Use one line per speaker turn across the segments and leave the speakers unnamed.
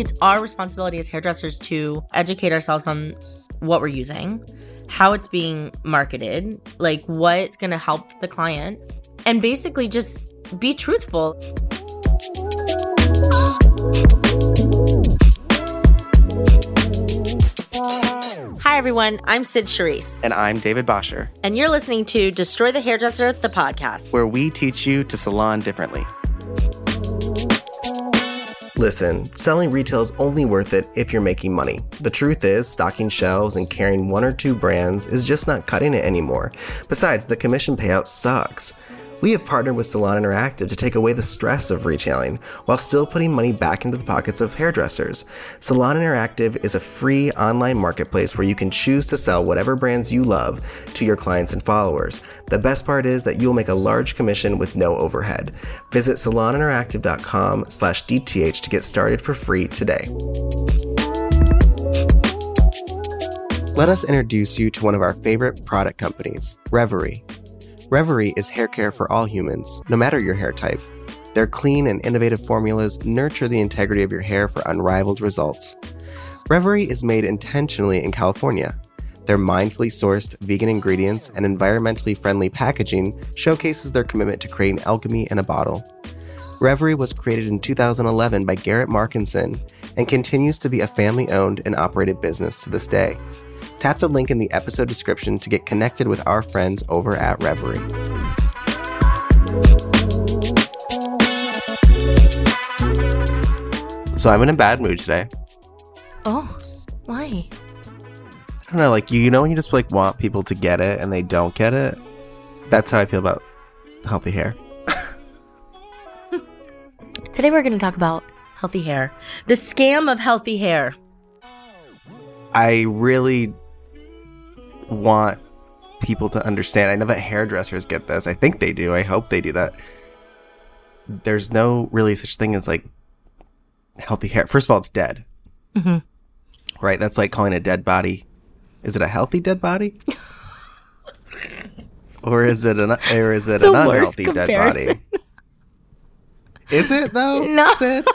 it's our responsibility as hairdressers to educate ourselves on what we're using, how it's being marketed, like what's going to help the client, and basically just be truthful. Hi, everyone. I'm Sid Charisse,
And I'm David Bosher,
and you're listening to Destroy the Hairdresser, the podcast.
where we teach you to salon differently.
Listen, selling retail is only worth it if you're making money. The truth is, stocking shelves and carrying one or two brands is just not cutting it anymore. Besides, the commission payout sucks. We have partnered with Salon Interactive to take away the stress of retailing while still putting money back into the pockets of hairdressers. Salon Interactive is a free online marketplace where you can choose to sell whatever brands you love to your clients and followers. The best part is that you'll make a large commission with no overhead. Visit saloninteractive.com slash DTH to get started for free today. Let us introduce you to one of our favorite product companies, Reverie. Reverie is hair care for all humans, no matter your hair type. Their clean and innovative formulas nurture the integrity of your hair for unrivaled results. Reverie is made intentionally in California. Their mindfully sourced vegan ingredients and environmentally friendly packaging showcases their commitment to creating alchemy in a bottle. Reverie was created in 2011 by Garrett Markinson and continues to be a family owned and operated business to this day. Tap the link in the episode description to get connected with our friends over at Reverie.
So I'm in a bad mood today.
Oh, why?
I don't know, like you you know when you just like want people to get it and they don't get it? That's how I feel about healthy hair.
Today we're going to talk about healthy hair, the scam of healthy hair.
I really want people to understand. I know that hairdressers get this. I think they do. I hope they do that. There's no really such thing as like healthy hair. First of all, it's dead.
Mhm.
Right? That's like calling a dead body. Is it a healthy dead body? or is it an or is it an unhealthy dead body? Is it though?
No.
Sid?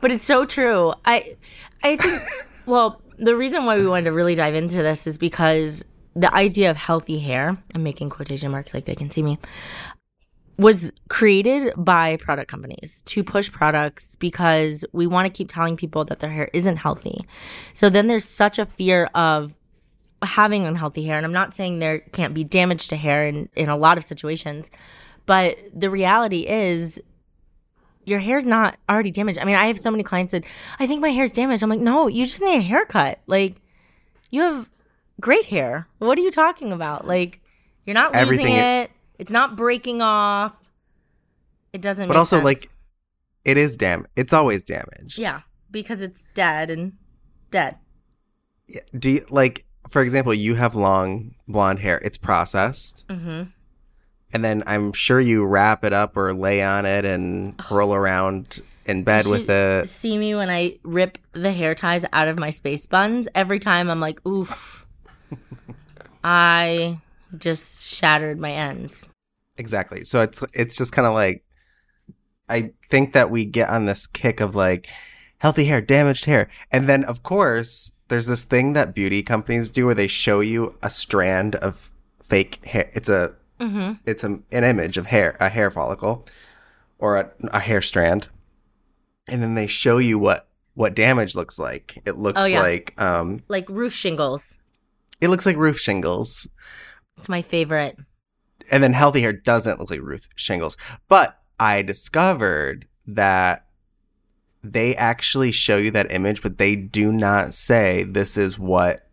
But it's so true. I I think well, the reason why we wanted to really dive into this is because the idea of healthy hair, I'm making quotation marks like they can see me, was created by product companies to push products because we want to keep telling people that their hair isn't healthy. So then there's such a fear of having unhealthy hair. And I'm not saying there can't be damage to hair in, in a lot of situations, but the reality is your hair's not already damaged. I mean, I have so many clients that I think my hair's damaged. I'm like, no, you just need a haircut. Like, you have great hair. What are you talking about? Like, you're not losing it. It's not breaking off. It doesn't.
But also
sense.
like it is dam it's always damaged.
yeah, because it's dead and dead.
do you like for example you have long blonde hair it's processed
Mm-hmm.
And then i'm sure you wrap it up or lay on it and roll around in bed with it
See me when I rip the hair ties out of my space buns. Every time I'm like, oof. I just shattered my ends.
exactly so it's it's just kind of like i think that we get on this kick of like healthy hair damaged hair and then of course there's this thing that beauty companies do where they show you a strand of fake hair it's a
Mm-hmm.
it's a, an image of hair, a hair follicle, or a, a hair strand, and then they show you what what damage looks like. It looks
Oh, yeah.
like um,
Like roof shingles.
it looks like roof shingles,
It's my favorite.
and then healthy hair doesn't look like roof shingles. But I discovered that they actually show you that image, but they do not say this is what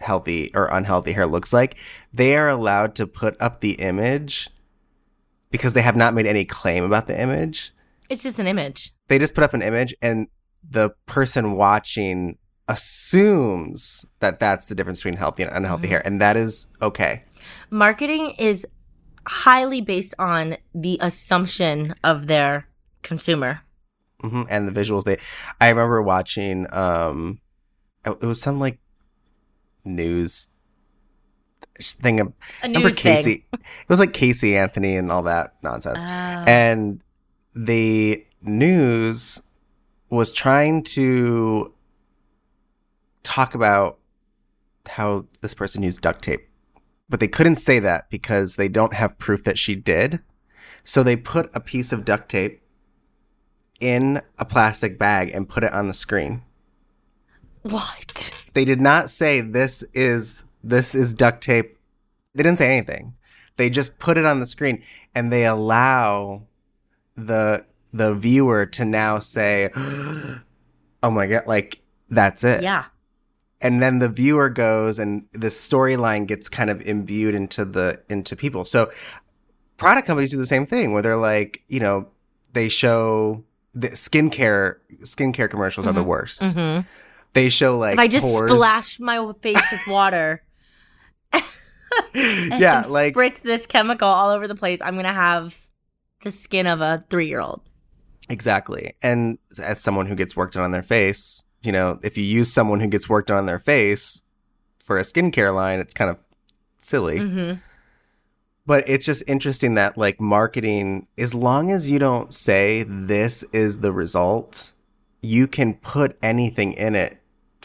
healthy or unhealthy hair looks like. They are allowed to put up the image because they have not made any claim about the image.
It's just an image.
They just put up an image and the person watching assumes that that's the difference between healthy and unhealthy hair and that is okay.
Marketing is highly based on the assumption of their consumer.
hmm And the visuals they I remember watching um it was some like news thing. of-
A
Remember
news thing.
It was like Casey Anthony and all that nonsense.
Oh.
and the news was trying to talk about how this person used duct tape, but they couldn't say that because they don't have proof that she did. So they put a piece of duct tape in a plastic bag and put it on the screen.
What?
They did not say this is this is duct tape. They didn't say anything. They just put it on the screen and they allow the the viewer to now say, "Oh my god!" Like that's it.
Yeah.
And then the viewer goes, and the storyline gets kind of imbued into the into people. So product companies do the same thing, where they're like, you know, they show the skincare skincare commercials are the worst.
Mm-hmm.
They show like
If I just
pores.
splash my face with water, and
yeah, like
spritz this chemical all over the place, I'm gonna have the skin of a three year old.
Exactly. And as someone who gets work done on their face, you know, if you use someone who gets work done on their face for a skincare line, it's kind of silly.
Mm-hmm.
But it's just interesting that like marketing, as long as you don't say this is the result, you can put anything in it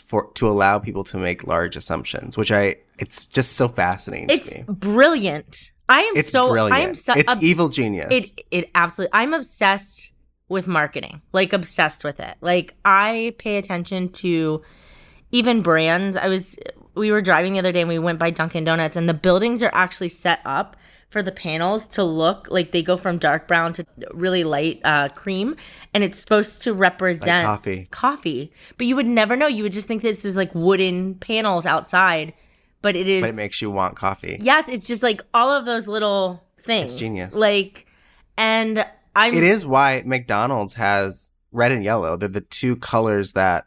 for to allow people to make large assumptions, which I it's just so fascinating
It's
to me.
brilliant. I am
It's
so
brilliant.
I am so
it's
ob-
evil genius.
It it absolutely. I'm obsessed with marketing. Like obsessed with it. Like I pay attention to even brands. I was we were driving the other day and we went by Dunkin' Donuts and the buildings are actually set up for the panels to look like they go from dark brown to really light uh, cream and it's supposed to represent
coffee.
coffee but you would never know you would just think this is like wooden panels outside but it is
but it makes you want coffee.
Yes, it's just like all of those little things.
It's genius.
Like, and I'm.
It is why McDonald's has red and yellow. They're the two colors that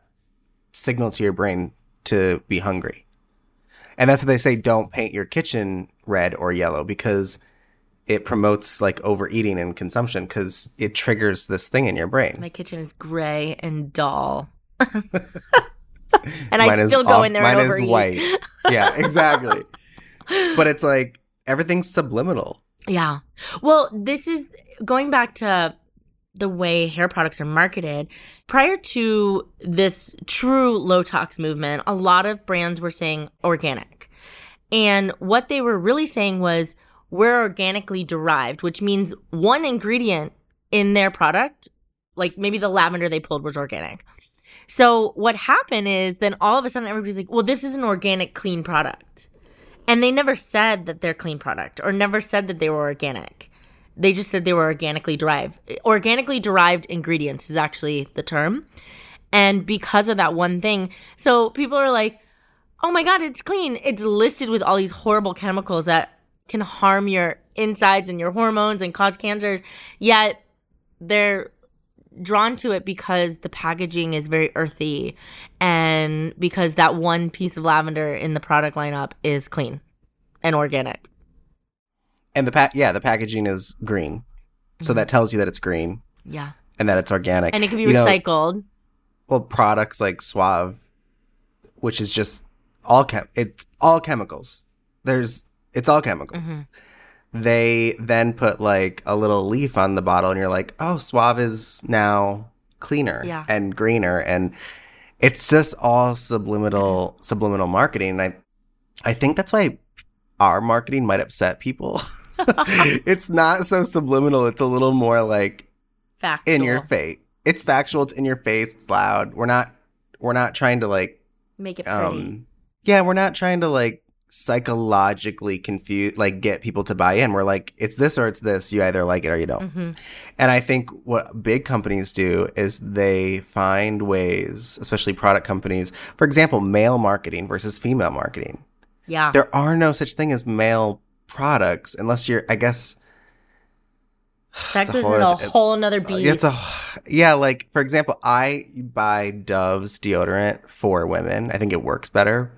signal to your brain to be hungry. And that's what they say don't paint your kitchen red or yellow because it promotes like overeating and consumption because it triggers this thing in your brain.
My kitchen is gray and dull. and I
Mine is
still go
off-
in there
Mine
and
is
overeat.
white. Yeah, exactly. but it's like everything's subliminal.
Yeah. Well, this is going back to the way hair products are marketed. Prior to this true low tox movement, a lot of brands were saying organic. And what they were really saying was we're organically derived, which means one ingredient in their product, like maybe the lavender they pulled was organic. So what happened is then all of a sudden everybody's like, well, this is an organic, clean product. And they never said that they're clean product or never said that they were organic. They just said they were organically derived. Organically derived ingredients is actually the term. And because of that one thing, so people are like, oh my God, it's clean. It's listed with all these horrible chemicals that can harm your insides and your hormones and cause cancers. Yet they're drawn to it because the packaging is very earthy and because that one piece of lavender in the product lineup is clean and organic.
And the pa- yeah, the packaging is green. So that tells you that it's green
Yeah.
and that it's organic.
Mm-hmm. And it can be
You know,
recycled.
well, products like Suave, which is just all chem, it's all chemicals. There's, it's all chemicals.
Mm-hmm.
They then put like a little leaf on the bottle, and you're like, oh, Suave is now cleaner
Yeah.
and greener, and it's just all subliminal, subliminal marketing. And I, I think that's why our marketing might upset people. it's not so subliminal. It's a little more like
Factual.
in your face. It's factual. It's in your face. It's loud. We're not. We're not trying to like.
Make it pretty.
Um. Yeah, we're not trying to like psychologically confuse, like get people to buy in. We're like, it's this or it's this. You either like it or you don't.
hmm
And I think what big companies do is they find ways, especially product companies, for example, male marketing versus female marketing.
Yeah.
There are no such thing as male products unless you're, I guess.
that
a
goes
horror-
in a whole nother beast.
It's a yeah, like for example, I buy Dove's deodorant for women. I think it works better.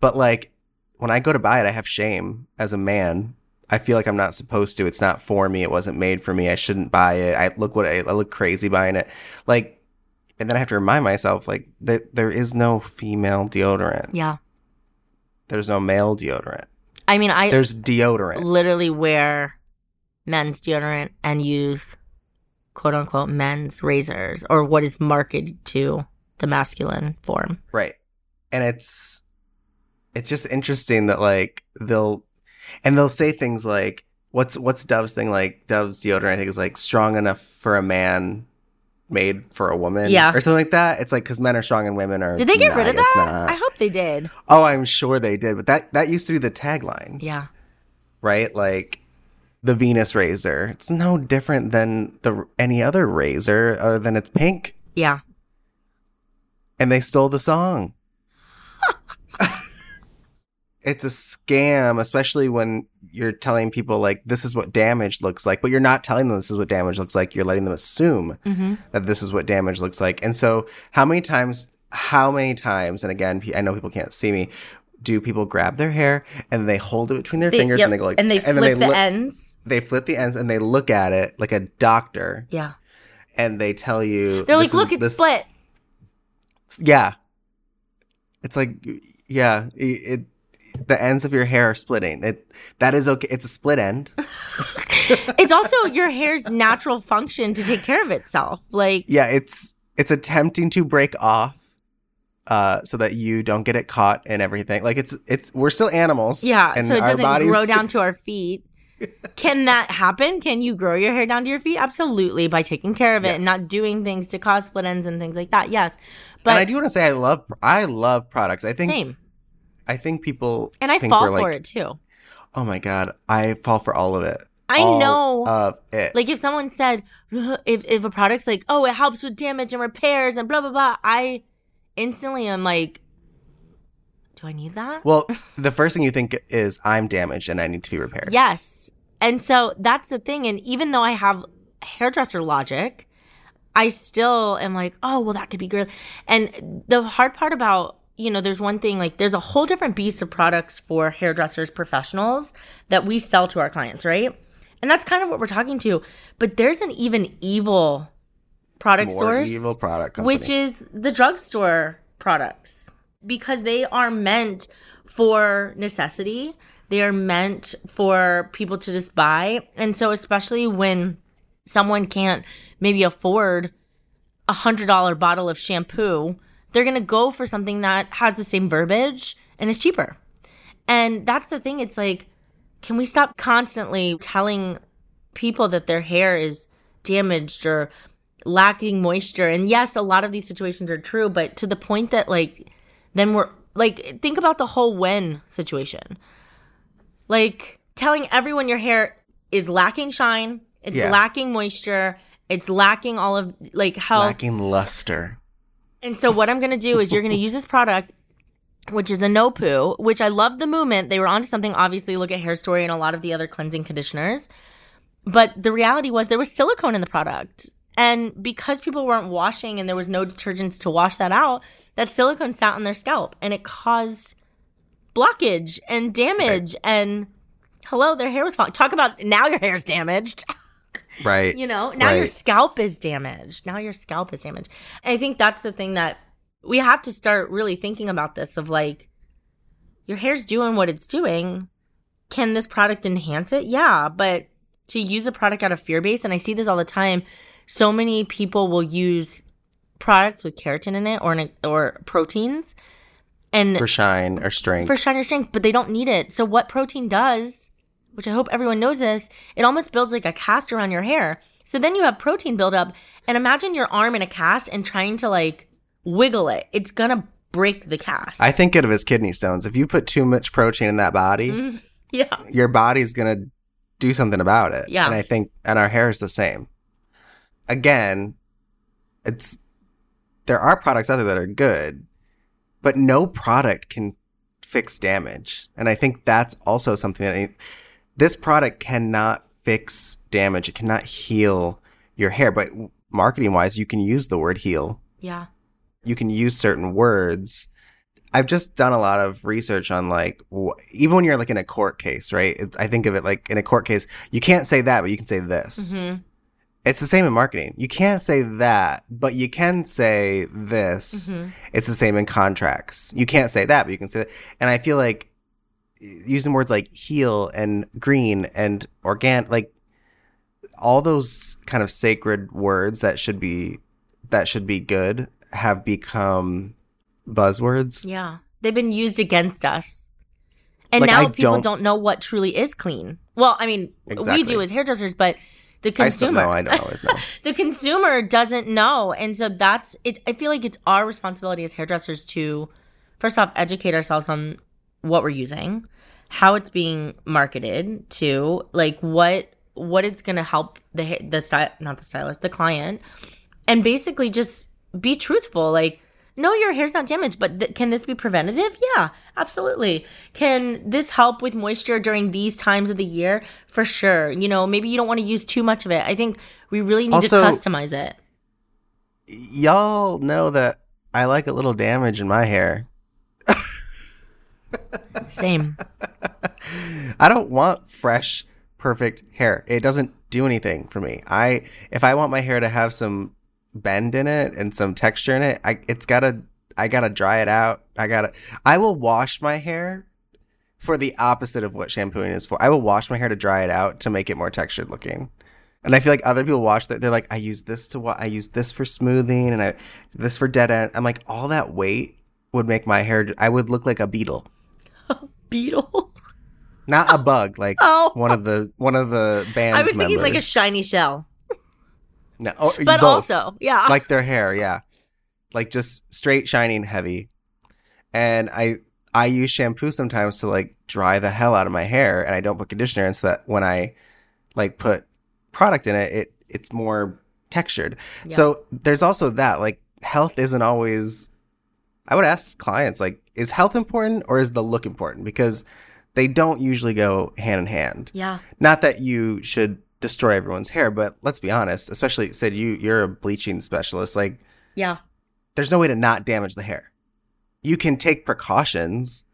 But like when I go to buy it, I have shame as a man. I feel like I'm not supposed to. It's not for me. It wasn't made for me. I shouldn't buy it. I look what I, I look crazy buying it. Like and then I have to remind myself like that there is no female deodorant.
yeah.
There's no male deodorant.
I mean, I
There's deodorant.
literally wear men's deodorant and use quote unquote men's razors or what is marketed to the masculine form.
Right. And it's it's just interesting that like they'll and they'll say things like what's what's Dove's thing like Dove's deodorant I think is like strong enough for a man made for a woman
Yeah.
or something like that. It's like cuz men are strong and women are
Did they get
not,
rid of that?
not.
I hope they did.
oh, I'm sure they did, but that that used to be the tagline,
Yeah.
right? Like the Venus razor. It's no different than the any other razor other than it's pink
Yeah.
and they stole the song. It's a scam, especially when you're telling people like this is what damage looks like, but you're not telling them this is what damage looks like. You're letting them assume
hmm
that this is what damage looks like. And so, how many times? How many times? And again, I know people can't see me. Do people grab their hair and they hold it between their
They,
fingers
yep,
and they go like
and they flip
then
the
look,
ends.
they flip the ends and they look at it like a doctor
Yeah.
and they tell you
They're like, look, it's
this-
split.
yeah. It's like yeah, it the ends of your hair are splitting. It that is okay. It's a split end.
it's also your hair's natural function to take care of itself. Like,
Yeah, it's it's attempting to break off uh so that you don't get it caught and everything. Like it's it's we're still animals.
yeah,
and
so it doesn't
bodies-
grow down to our feet. Can that happen? Can you grow your hair down to your feet? Absolutely, by taking care of it and not doing things to cause split ends and things like that. Yes,
and
but
I do want to say I love I love products. I think
same.
I think people
And I
think
fall
we're
for
like,
it too.
Oh my god, I fall for all of it.
I
All
know.
of it.
Like if someone said if if a product's like, oh, it helps with damage and repairs and blah blah blah, I instantly am like, do I need that?
Well, the first thing you think is I'm damaged and I need to be repaired.
Yes. And so that's the thing. And even though I have hairdresser logic, I still am like, oh, well, that could be good. And the hard part about, you know, there's one thing like there's a whole different beast of products for hairdressers professionals that we sell to our clients, right? And that's kind of what we're talking to. But there's an even evil product
More
source,
evil product company.
which is the drugstore products because they are meant for necessity. They are meant for people to just buy. And so, especially when someone can't maybe afford a hundred dollar bottle of shampoo, they're going to go for something that has the same verbiage and is cheaper. And that's the thing. It's like, can we stop constantly telling people that their hair is damaged or lacking moisture? And yes, a lot of these situations are true, but to the point that, like, then we're like, think about the whole when situation. Like, telling everyone your hair is lacking shine, it's
Yeah.
lacking moisture, it's lacking all of like health.
lacking luster.
And so what I'm gonna do is you're gonna use this product, which is a no poo, which I love the movement. They were onto something. Obviously, look at Hairstory and a lot of the other cleansing conditioners. But the reality was there was silicone in the product. And because people weren't washing and there was no detergents to wash that out, that silicone sat on their scalp and it caused blockage and damage. And hello, their hair was falling. Talk about now your hair's damaged.
Right.
You know, now your scalp is damaged. Now your scalp is damaged. I think that's the thing that we have to start really thinking about this of like, your hair's doing what it's doing. Can this product enhance it? Yeah, but to use a product out of fear base, and I see this all the time, so many people will use products with keratin in it or or proteins, and
for shine or strength.
for shine or strength, but they don't need it. So what protein does, which I hope everyone knows this, it almost builds like a cast around your hair. So then you have protein buildup, and imagine your arm in a cast and trying to like wiggle it. It's gonna break the cast.
I think of it as kidney stones. If you put too much protein in that body,
Mm-hmm. yeah,
your body's gonna do something about it.
Yeah.
And I think and our hair is the same. Again, it's there are products out there that are good, but no product can fix damage. And I think that's also something that this product cannot fix damage. It cannot heal your hair, but marketing wise, you can use the word heal
yeah,
you can use certain words. I've just done a lot of research on like wh- even when you're like in a court case, right? It's, I think of it like in a court case, you can't say that, but you can say this.
hmm
It's the same in marketing. You can't say that, but you can say this.
hmm
It's the same in contracts. You can't say that, but you can say that. And I feel like using words like heal and green and organic, like all those kind of sacred words that should be that should be good have become buzzwords.
Yeah. They've been used against us. And
Like,
now
I
people
don't-
don't, know what truly is clean. Well, I mean, we do as hairdressers, but the
I
consumer
know. I always know.
the consumer doesn't know. And so that's it I feel like it's our responsibility as hairdressers to first off educate ourselves on what we're using, how it's being marketed to, like what what it's going to help the the style not the stylist, the client and basically just be truthful like no your hair's not damaged but th- can this be preventative? Yeah absolutely. Can this help with moisture during these times of the year? For sure. You know maybe you don't want to use too much of it. I think we really need
Also-
to customize it.
Y'all know that I like a little damage in my hair.
same
I don't want fresh, perfect hair. It doesn't do anything for me. I if I want my hair to have some bend in it and some texture in it, I it's gotta I gotta dry it out. I gotta I will wash my hair for the opposite of what shampooing is for. I will wash my hair to dry it out to make it more textured looking. And I feel like other people watch that they're like, I use this to what I use this for smoothing and I this for dead end. I'm like, all that weight would make my hair I would look like a beetle.
beetle
Not a bug, like
Oh.
one of the one of the band
i was thinking like a shiny shell
no, or
but
both.
also yeah
like their hair, yeah, like just straight shining heavy. And I I use shampoo sometimes to like dry the hell out of my hair, and I don't put conditioner in so that when I like put product in it, it it's more textured.
Yeah.
So there's also that like health isn't always. I would ask clients like, is health important or is the look important? Because they don't usually go hand in hand.
yeah
Not that you should destroy everyone's hair, but let's be honest. Especially said you you're a bleaching specialist. Like,
yeah
there's no way to not damage the hair. You can take precautions,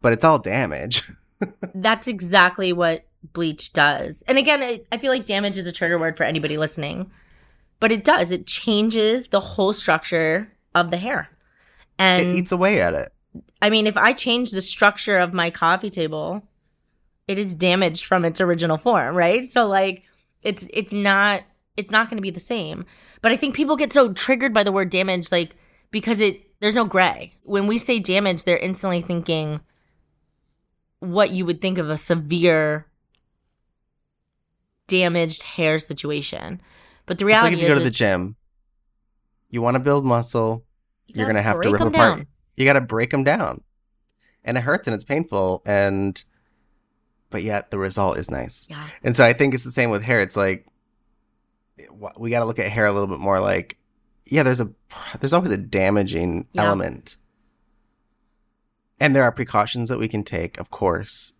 but it's all damage.
That's exactly what bleach does. And again, I, I feel like damage is a trigger word for anybody listening, but it does. It changes the whole structure of the hair. And
it eats away at it.
I mean, if I change the structure of my coffee table, it is damaged from its original form, right? So like it's it's not it's not going to be the same. But I think people get so triggered by the word damage like because it there's no gray. When we say damage, they're instantly thinking what you would think of a severe damaged hair situation. But the reality
It's like if you go to the gym, you want to build muscle,
you
you're gonna have to rip apart.
down.
You got to break them down, and it hurts and it's painful, and but yet the result is nice.
Yeah.
And so I think it's the same with hair. It's like we got to look at hair a little bit more like, yeah, there's a there's always a damaging
Yeah.
element, and there are precautions that we can take, of course.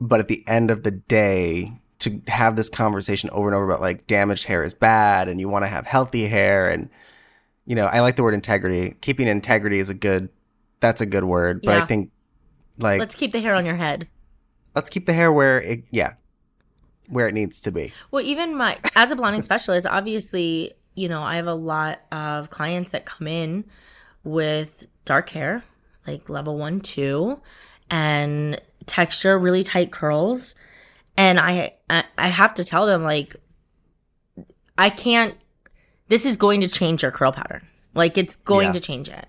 But at the end of the day, to have this conversation over and over about like damaged hair is bad, and you want to have healthy hair, and you know, I like the word integrity. Keeping integrity is a good. That's a good word, but
Yeah.
I think like
Let's keep the hair on your head.
let's keep the hair where it yeah where it needs to be
Well, even my as a blonding specialist, obviously, you know, I have a lot of clients that come in with dark hair, like level one, two, and texture, really tight curls, and I I, I have to tell them like, I can't. This is going to change your curl pattern. Like it's going
Yeah.
to change it,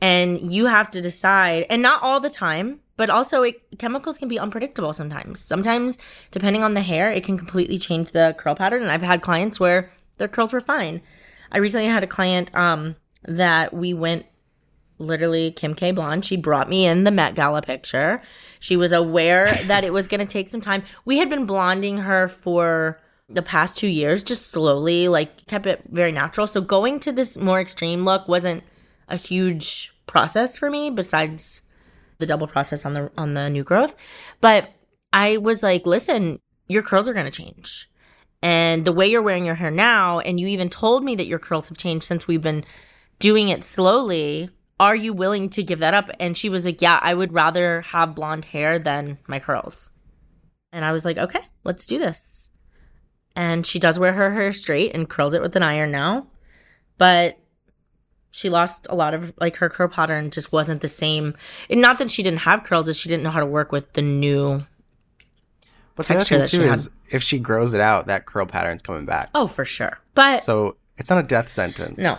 and you have to decide, and not all the time. But also, it, chemicals can be unpredictable sometimes. Sometimes, depending on the hair, it can completely change the curl pattern. And I've had clients where their curls were fine. I recently had a client um, that we went literally Kim K Blonde. She brought me in the Met Gala picture. She was aware that it was going to take some time. We had been blonding her for the past two years, just slowly, like kept it very natural. So going to this more extreme look wasn't a huge process for me besides the double process on the on the new growth. But I was like, listen, your curls are going to change. And the way you're wearing your hair now, and you even told me that your curls have changed since we've been doing it slowly. Are you willing to give that up? And she was like, Yeah, I would rather have blonde hair than my curls. And I was like, Okay, let's do this. And she does wear her hair straight and curls it with an iron now. But she lost a lot of like her curl pattern just wasn't the same. And not that she didn't have curls, is she didn't know how to work with the new
But the other thing
that she
too is if she grows it out, that curl pattern's coming back.
Oh, for sure. But
So it's not a death sentence.
no,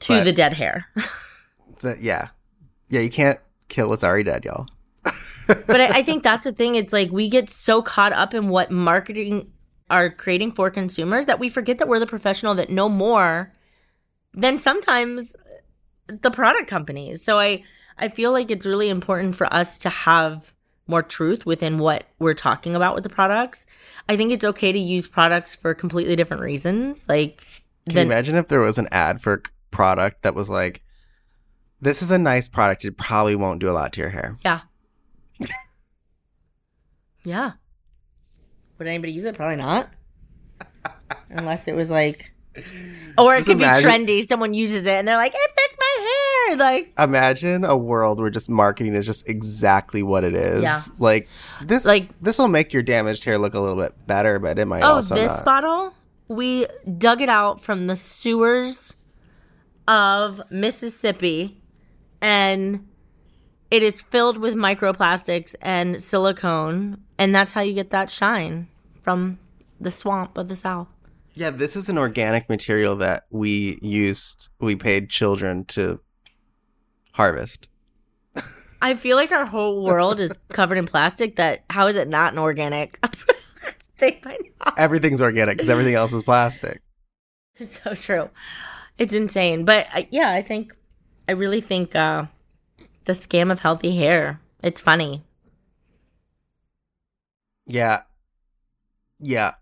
to the dead hair.
A- yeah. Yeah, you can't kill what's already dead, y'all.
but I, I think that's the thing. It's like we get so caught up in what marketing are creating for consumers that we forget that we're the professional that know more than sometimes the product companies. So I I feel like it's really important for us to have more truth within what we're talking about with the products. I think it's okay to use products for completely different reasons. Like
Can
then
you imagine if there was an ad for a product that was like, this is a nice product. It probably won't do a lot to your hair.
yeah. yeah. Would anybody use it? Probably not. Unless it was like or it
Just
could
imagine-
be trendy. Someone uses it and they're like, it fits my hair. Like
Imagine a world where just marketing is just exactly what it is.
Yeah.
Like this
Like-
this will make your damaged hair look a little bit better, but it might
Oh, this
not.
bottle? We dug it out from the sewers of Mississippi and it is filled with microplastics and silicone and that's how you get that shine from the swamp of the south.
Yeah, this is an organic material that we used we paid children to harvest.
I feel like our whole world is covered in plastic that how is it not an organic thing by now?
Everything's organic because everything else is plastic.
It's so true. It's insane. But uh, yeah, I think, I really think uh, the scam of healthy hair, it's funny.
Yeah. Yeah.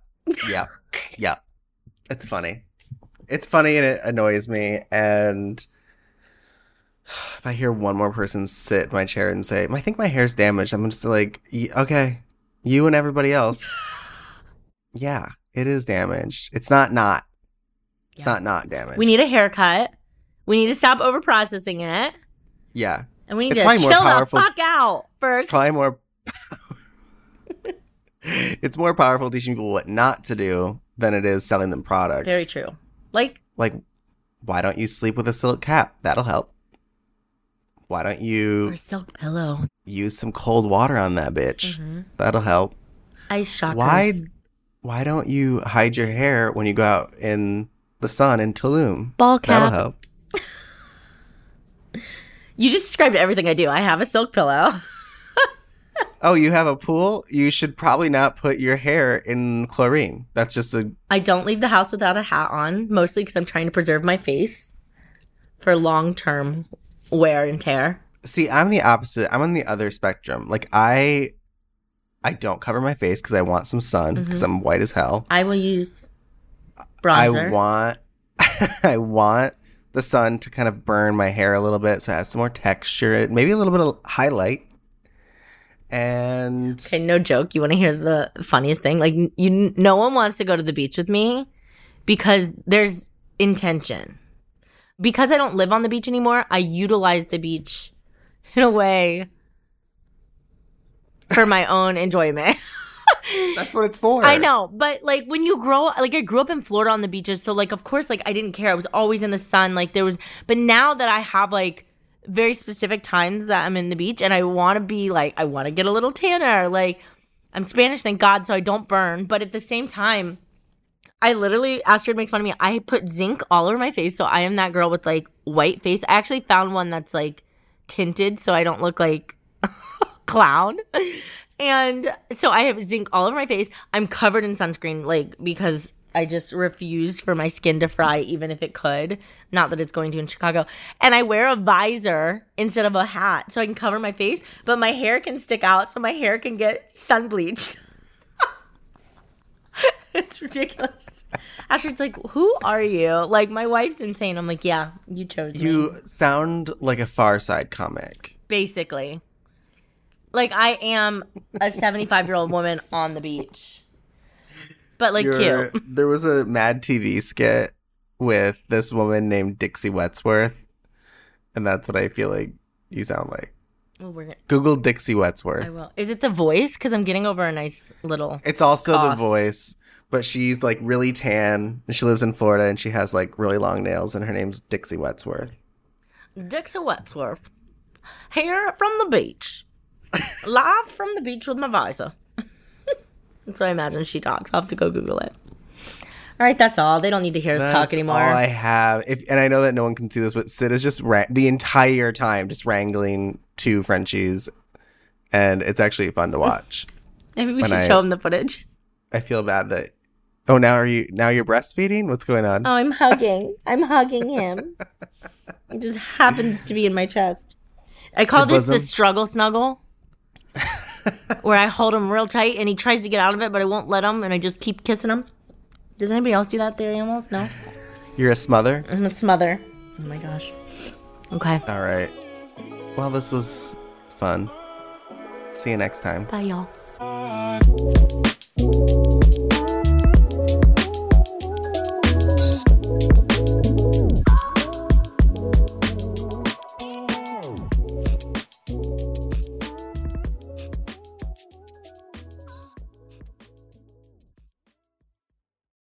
Yeah. yeah. It's funny. It's funny and it annoys me. And if I hear one more person sit in my chair and say, I think my hair's damaged, I'm just like, okay, you and everybody else. yeah, it is damaged. It's not not. It's
Yeah.
not not damaged.
We need a haircut. We need to stop over processing it.
yeah.
And we need
It's
to chill the fuck out first.
Probably more. it's more powerful teaching people what not to do than it is selling them products.
Very true. Like,
like why don't you sleep with a silk cap that'll help why don't you
or silk pillow.
use some cold water on that bitch
hmm
that'll help
Ice shockers.
why why don't you hide your hair when you go out in the sun in Tulum
Ball cap.
that'll help
You just described everything I do. I have a silk pillow.
oh you have a pool you should probably not put your hair in chlorine that's just a
I don't leave the house without a hat on, mostly because I'm trying to preserve my face for long term wear and tear.
see i'm the opposite i'm on the other spectrum like i i don't cover my face because i want some sun because mm-hmm. i'm white as hell
I will use bronzer.
I want I want the sun to kind of burn my hair a little bit so it has some more texture, maybe a little bit of highlight. And
Okay, no joke. You want to hear the funniest thing? Like, you, no one wants to go to the beach with me because there's intention. Because I don't live on the beach anymore, I utilize the beach in a way for my own enjoyment.
that's what it's for.
I know, but like when you grow, like I grew up in Florida on the beaches, so like of course, like I didn't care. I was always in the sun. Like there was, but now that I have like very specific times that I'm in the beach, and I want to be like, I want to get a little tanner. Like I'm Spanish, thank God, so I don't burn. But at the same time, I literally Astrid makes fun of me. I put zinc all over my face, so I am that girl with like white face. I actually found one that's like tinted, so I don't look like clown. And so I have zinc all over my face. I'm covered in sunscreen, like because I just refuse for my skin to fry, even if it could. Not that it's going to in Chicago. And I wear a visor instead of a hat so I can cover my face, but my hair can stick out so my hair can get sun bleached. it's ridiculous. Astrid's like, Who are you? Like, my wife's insane. I'm like, Yeah, you chose me.
You sound like a Far Side comic.
basically. Like I am a 75 year old woman on the beach, but like
You're-
cute.
There was a Mad TV skit with this woman named Dixie Wetsworth, and that's what I feel like you sound like.
Well, we're gonna,
Google Dixie Wetsworth.
I will. Is it the voice? Because I'm getting over a nice little.
It's also the voice, but she's like really tan. and She lives in Florida and she has like really long nails, and her name's Dixie Wetsworth.
Dixie Wetsworth here from the beach, live from the beach with my visor. That's what I imagine she talks. I'll have to go Google it. All right, that's all. They don't need to hear us talk anymore.
all I have. If, and I know that no one can see this, but Sid is just ra- the entire time just wrangling two Frenchies, and it's actually fun to watch.
Maybe we should
I-
show them the footage.
I feel bad that. Oh, now are you now you're breastfeeding? What's going on?
Oh, I'm hugging. I'm hugging him. It just happens to be in my chest. I call this the struggle snuggle, where I hold him real tight and he tries to get out of it, but I won't let him, and I just keep kissing him. Does anybody else do that? Their animals? No.
You're a smother.
I'm a smother. Oh my gosh. Okay.
All right. Well, this was fun. See you next time.
Bye, y'all.